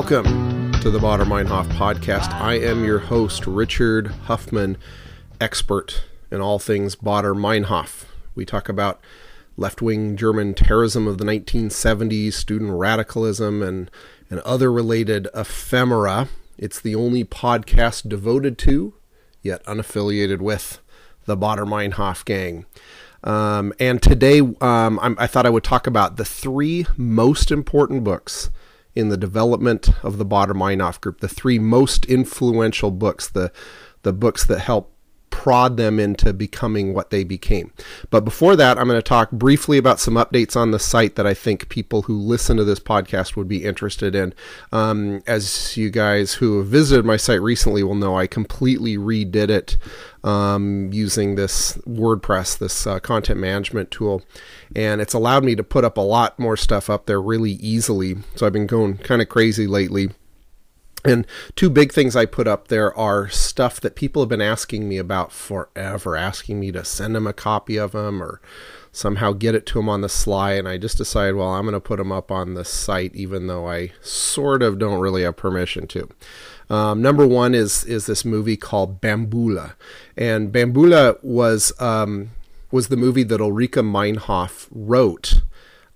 Welcome to the Baader Meinhof podcast. I am your host, Richard Huffman, expert in all things Baader Meinhof. We talk about left wing German terrorism of the 1970s, student radicalism, and, and other related ephemera. It's the only podcast devoted to, yet unaffiliated with, the Baader Meinhof gang. Um, and today, um, i thought I would talk about the three most important books in the development of the Baader Meinhof group, the three most influential books, the the books that help prod them into becoming what they became. But before that, I'm going to talk briefly about some updates on the site that I think people who listen to this podcast would be interested in. Um, as you guys who have visited my site recently will know, I completely redid it um, using this WordPress, this uh, content management tool. And it's allowed me to put up a lot more stuff up there really easily. So I've been going kind of crazy lately and two big things I put up there are stuff that people have been asking me about forever, asking me to send them a copy of them or somehow get it to them on the sly. And I just decided, well, I'm going to put them up on the site, even though I sort of don't really have permission to. Um, number one is is this movie called Bambula, and Bambula was um, was the movie that Ulrike Meinhof wrote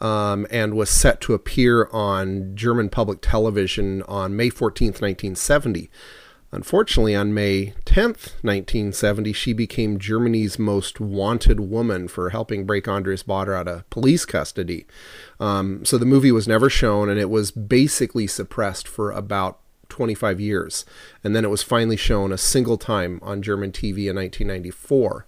um, and was set to appear on German public television on May 14th, 1970. Unfortunately, on May 10th, 1970, she became Germany's most wanted woman for helping break Andreas Baader out of police custody. Um, so the movie was never shown, and it was basically suppressed for about 25 years. And then it was finally shown a single time on German TV in 1994.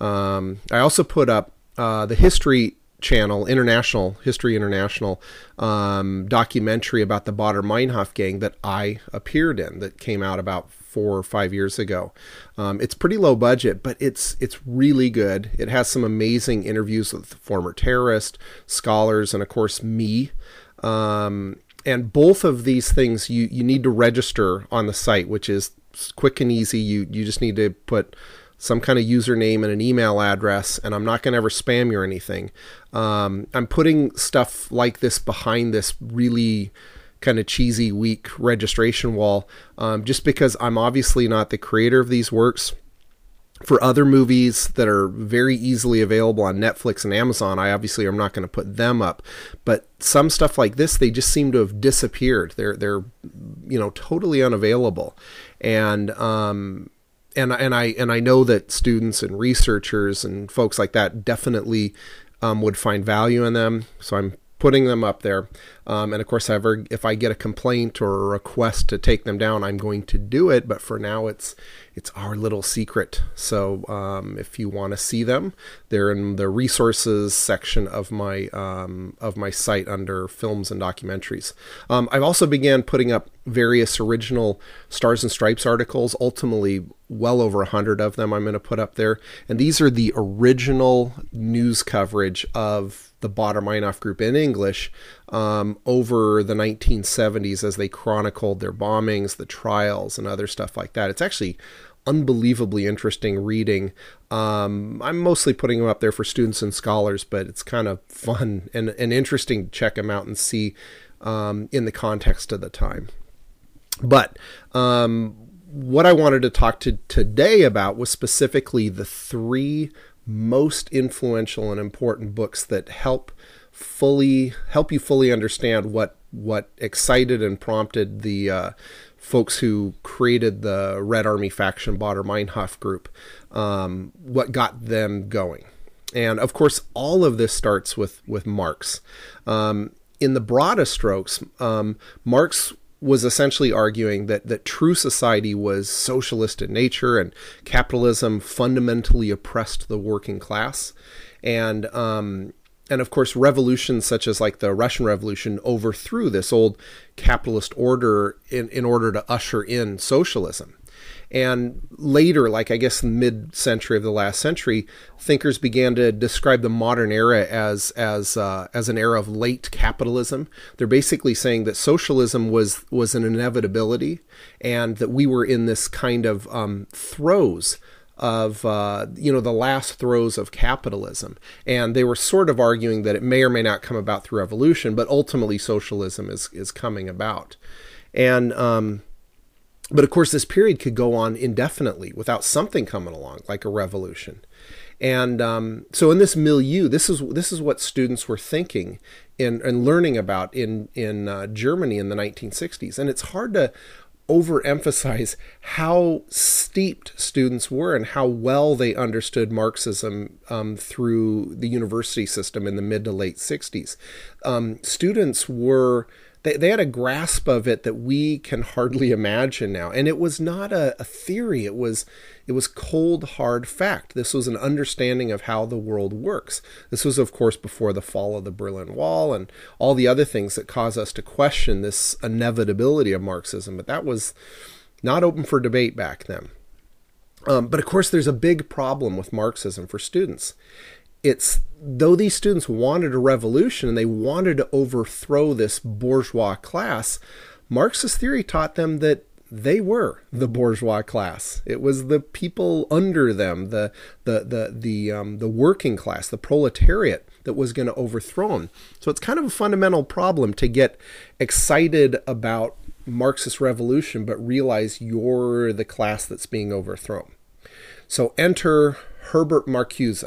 Um, I also put up uh, the history channel, International History International um, documentary about the Baader Meinhof gang that I appeared in that came out about four or five years ago. Um, it's pretty low budget, but it's it's really good. It has some amazing interviews with former terrorists, scholars, and of course me. Um, and both of these things you you need to register on the site, which is quick and easy. You you just need to put some kind of username and an email address, and I'm not going to ever spam you or anything. Um, I'm putting stuff like this behind this really kind of cheesy, weak registration wall um, just because I'm obviously not the creator of these works. For other movies that are very easily available on Netflix and Amazon, I obviously am not going to put them up. But some stuff like this, they just seem to have disappeared. They're they're you know totally unavailable, and um, and and I and I know that students and researchers and folks like that definitely um, would find value in them. So I'm putting them up there. Um, and of course, ever if I get a complaint or a request to take them down, I'm going to do it. But for now, it's it's our little secret. So um, if you want to see them, they're in the resources section of my um, of my site under films and documentaries. Um, I've also began putting up various original Stars and Stripes articles. Ultimately, well over a hundred of them I'm going to put up there, and these are the original news coverage of the Baader Meinhof group in English um, over the 1970s as they chronicled their bombings, the trials, and other stuff like that. It's actually unbelievably interesting reading. Um, I'm mostly putting them up there for students and scholars, but it's kind of fun and, and interesting to check them out and see um, in the context of the time. But um, what I wanted to talk to today about was specifically the three most influential and important books that help fully help you fully understand what what excited and prompted the uh, folks who created the Red Army faction Baader Meinhof group, um, what got them going. And of course, all of this starts with with Marx. Um, in the broadest strokes, um, Marx was essentially arguing that that true society was socialist in nature and capitalism fundamentally oppressed the working class and um, and of course revolutions such as like the Russian Revolution overthrew this old capitalist order in, in order to usher in socialism and later, like I guess mid century of the last century, thinkers began to describe the modern era as as uh, as an era of late capitalism. They're basically saying that socialism was was an inevitability, and that we were in this kind of um, throes of uh, you know the last throes of capitalism, and they were sort of arguing that it may or may not come about through evolution, but ultimately socialism is is coming about. And um, but of course, this period could go on indefinitely without something coming along, like a revolution. And um, so, in this milieu, this is this is what students were thinking and, and learning about in in uh, Germany in the 1960s. And it's hard to overemphasize how steeped students were and how well they understood Marxism um, through the university system in the mid to late 60s. Um, students were they, they had a grasp of it that we can hardly imagine now. And it was not a, a theory. It was it was cold hard fact. This was an understanding of how the world works. This was of course before the fall of the berlin wall and all the other things that cause us to question this inevitability of marxism. But that was not open for debate back then. Um, but of course there's a big problem with marxism for students it's though these students wanted a revolution and they wanted to overthrow this bourgeois class, Marxist theory taught them that they were the bourgeois class. It was the people under them, the the the the um, the working class, the proletariat that was going to overthrow them. So it's kind of a fundamental problem to get excited about Marxist revolution, but realize you're the class that's being overthrown. So enter Herbert Marcuse.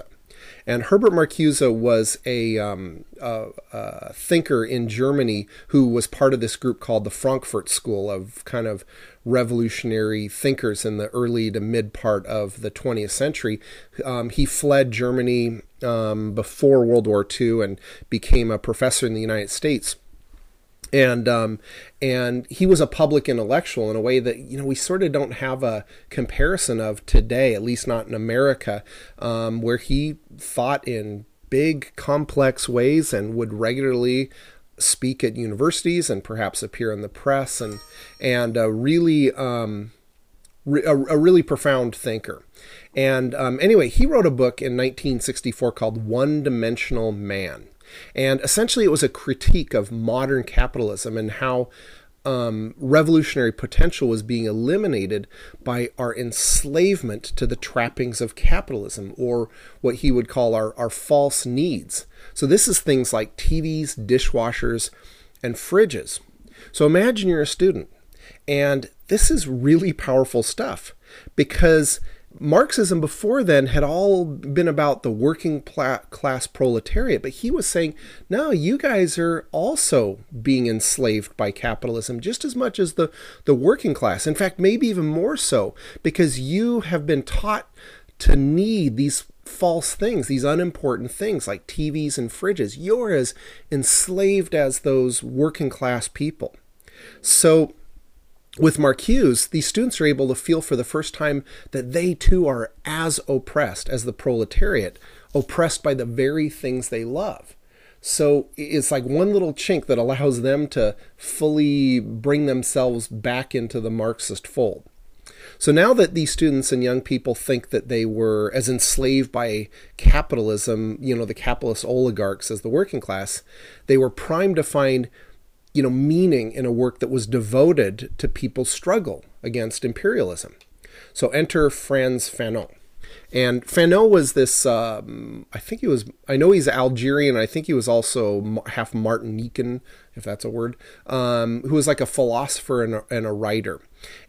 And Herbert Marcuse was a, um, a, a, thinker in Germany who was part of this group called the Frankfurt School of kind of revolutionary thinkers in the early to mid part of the 20th century. Um, he fled Germany um, before World War II and became a professor in the United States and um, and he was a public intellectual in a way that you know we sort of don't have a comparison of today, at least not in America, um, where he thought in big, complex ways and would regularly speak at universities and perhaps appear in the press and and uh, really um, a, a, really profound thinker. And um, anyway, he wrote a book in 1964 called One Dimensional Man and essentially, it was a critique of modern capitalism and how um, revolutionary potential was being eliminated by our enslavement to the trappings of capitalism, or what he would call our, our false needs. So, this is things like TVs, dishwashers, and fridges. So, imagine you're a student, and this is really powerful stuff because Marxism before then had all been about the working class proletariat, but he was saying, no, you guys are also being enslaved by capitalism just as much as the, the working class. In fact, maybe even more so, because you have been taught to need these false things, these unimportant things like TVs and fridges. You're as enslaved as those working class people. So with Marcuse, these students are able to feel for the first time that they too are as oppressed as the proletariat, oppressed by the very things they love. So it's like one little chink that allows them to fully bring themselves back into the Marxist fold. So now that these students and young people think that they were as enslaved by capitalism, you know, the capitalist oligarchs as the working class, they were primed to find you know, meaning in a work that was devoted to people's struggle against imperialism. So enter Frantz Fanon. And Fanon was this, um, I think he was, I know he's Algerian, I think he was also half Martinican, if that's a word, um, who was like a philosopher and a, and a, writer.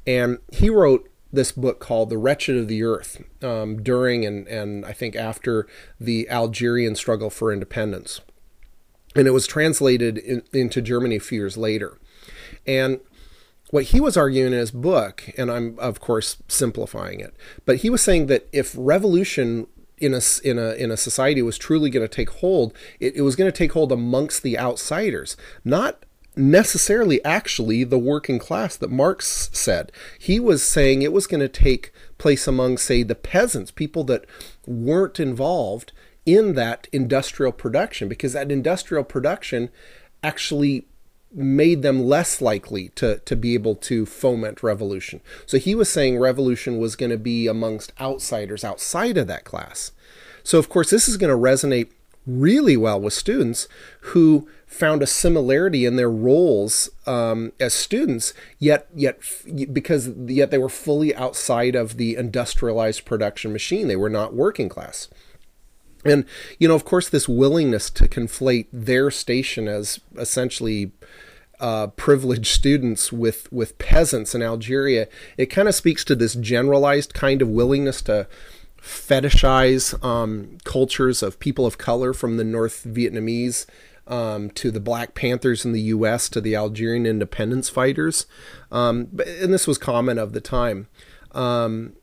And he wrote this book called The Wretched of the Earth um, during and, and I think after the Algerian struggle for independence and it was translated in, into Germany a few years later. And what he was arguing in his book, and I'm of course simplifying it, but he was saying that if revolution in a in a in a society was truly going to take hold, it, it was going to take hold amongst the outsiders, not necessarily actually the working class that Marx said. He was saying it was going to take place among, say, the peasants, people that weren't involved in that industrial production because that industrial production actually made them less likely to, to be able to foment revolution. So he was saying revolution was going to be amongst outsiders outside of that class. So, of course, this is going to resonate really well with students who found a similarity in their roles um, as students, yet yet because yet they were fully outside of the industrialized production machine. They were not working class. And, you know, of course, this willingness to conflate their station as essentially uh, privileged students with with peasants in Algeria, it kind of speaks to this generalized kind of willingness to fetishize um, cultures of people of color from the North Vietnamese um, to the Black Panthers in the U.S. to the Algerian independence fighters, um, and this was common of the time. Um,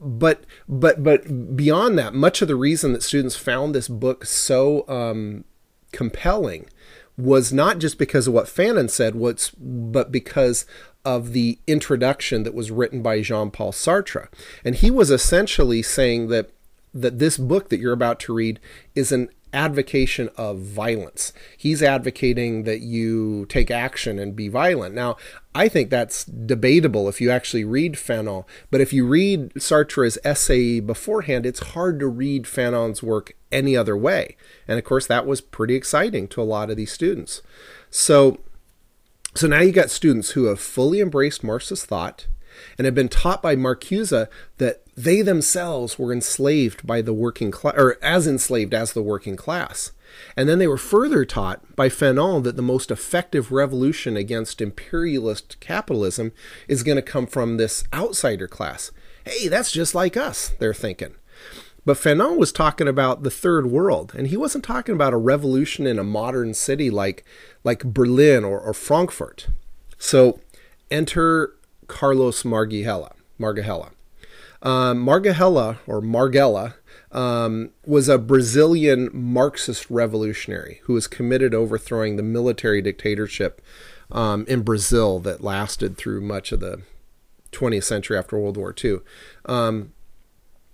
but but but beyond that, much of the reason that students found this book so um, compelling was not just because of what Fanon said, what's, but because of the introduction that was written by Jean-Paul Sartre. And he was essentially saying that that this book that you're about to read is an advocation of violence. He's advocating that you take action and be violent. Now, I think that's debatable if you actually read Fanon, but if you read Sartre's essay beforehand, it's hard to read Fanon's work any other way. And of course, that was pretty exciting to a lot of these students. So, so now you got students who have fully embraced Marxist thought and have been taught by Marcuse that they themselves were enslaved by the working class, or as enslaved as the working class. And then they were further taught by Fanon that the most effective revolution against imperialist capitalism is going to come from this outsider class. Hey, that's just like us, they're thinking. But Fanon was talking about the third world, and he wasn't talking about a revolution in a modern city like, like Berlin or, or Frankfurt. So enter Carlos Margiela. Marighella. Um, Marighella or Margella um, was a Brazilian Marxist revolutionary who was committed to overthrowing the military dictatorship um, in Brazil that lasted through much of the 20th century after World War II. Um,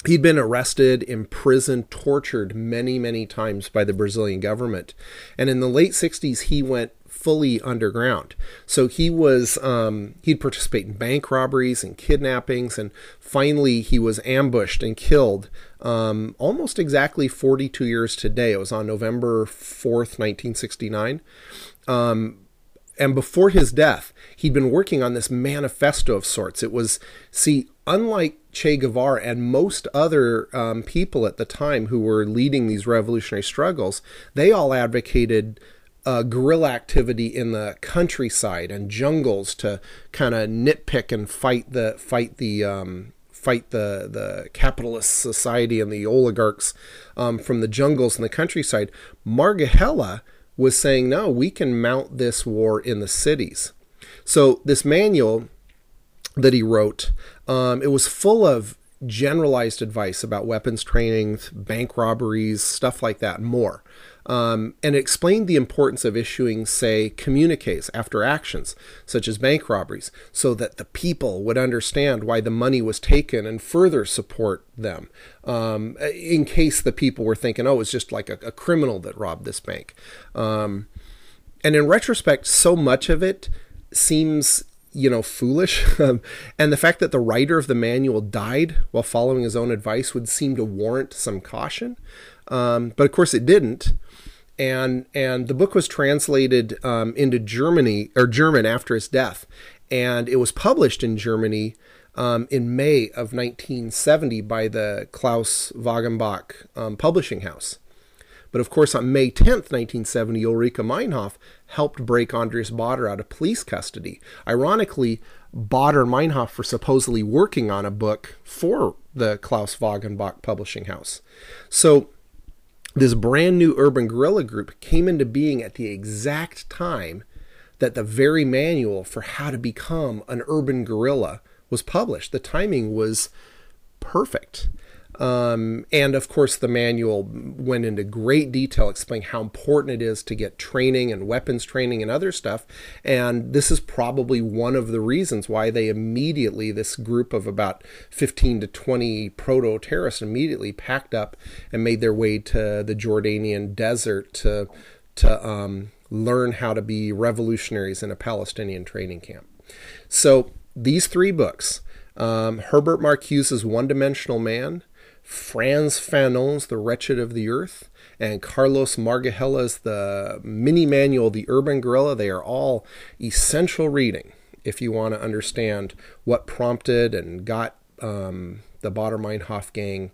he'd been arrested, imprisoned, tortured many, many times by the Brazilian government. And in the late 60s, he went fully underground. So he was um, he'd participate in bank robberies and kidnappings, and finally he was ambushed and killed um, almost exactly 42 years today. It was on November 4th, 1969. Um, and before his death, he'd been working on this manifesto of sorts. It was, see, unlike Che Guevara and most other um, people at the time who were leading these revolutionary struggles, they all advocated uh, guerrilla activity in the countryside and jungles to kind of nitpick and fight the fight the um, fight the the capitalist society and the oligarchs um, from the jungles and the countryside. Marighella was saying, no, we can mount this war in the cities. So this manual that he wrote, um, it was full of generalized advice about weapons training, bank robberies, stuff like that, more um, and explained the importance of issuing, say, communiques after actions, such as bank robberies, so that the people would understand why the money was taken and further support them, um, in case the people were thinking, oh, it's just like a, a criminal that robbed this bank. Um, and in retrospect, so much of it seems you know, foolish. Um, and the fact that the writer of the manual died while following his own advice would seem to warrant some caution. Um, but of course, it didn't and and the book was translated um, into Germany or German after his death, and it was published in Germany um, in May of 1970 by the Klaus Wagenbach um, publishing house. But of course, on May 10th, 1970, Ulrike Meinhof helped break Andreas Baader out of police custody. Ironically, Baader and Meinhof were supposedly working on a book for the Klaus Wagenbach publishing house. So this brand new urban guerrilla group came into being at the exact time that the very manual for how to become an urban guerrilla was published. The timing was perfect. Um, and of course, the manual went into great detail explaining how important it is to get training and weapons training and other stuff. And this is probably one of the reasons why they immediately, this group of about 15 to 20 proto terrorists, immediately packed up and made their way to the Jordanian desert to, to um, learn how to be revolutionaries in a Palestinian training camp. So these three books. Um, Herbert Marcuse's One Dimensional Man, Frantz Fanon's The Wretched of the Earth, and Carlos Marighella's The Mini Manual, The Urban Guerrilla. They are all essential reading if you want to understand what prompted and got um, the Baader Meinhof gang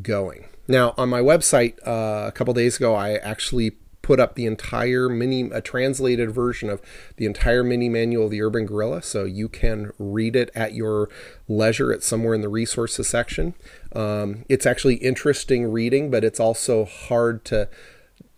going. Now, on my website uh, a couple days ago, I actually put up the entire mini, a translated version of the entire mini manual of the Urban Guerrilla, so you can read it at your leisure. It's somewhere in the resources section. Um, it's actually interesting reading, but it's also hard to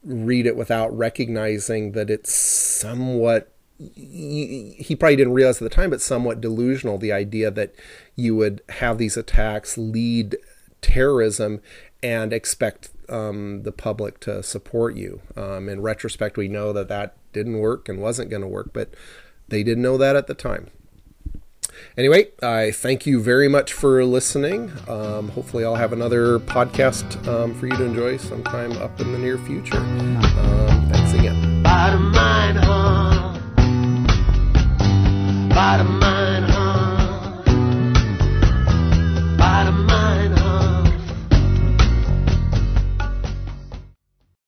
read it without recognizing that it's somewhat he probably didn't realize at the time, but somewhat delusional. The idea that you would have these attacks lead terrorism and expect um, the public to support you. Um, in retrospect, we know that that didn't work and wasn't going to work, but they didn't know that at the time. Anyway, I thank you very much for listening. Um, hopefully, I'll have another podcast um, for you to enjoy sometime up in the near future. Um, thanks again bottom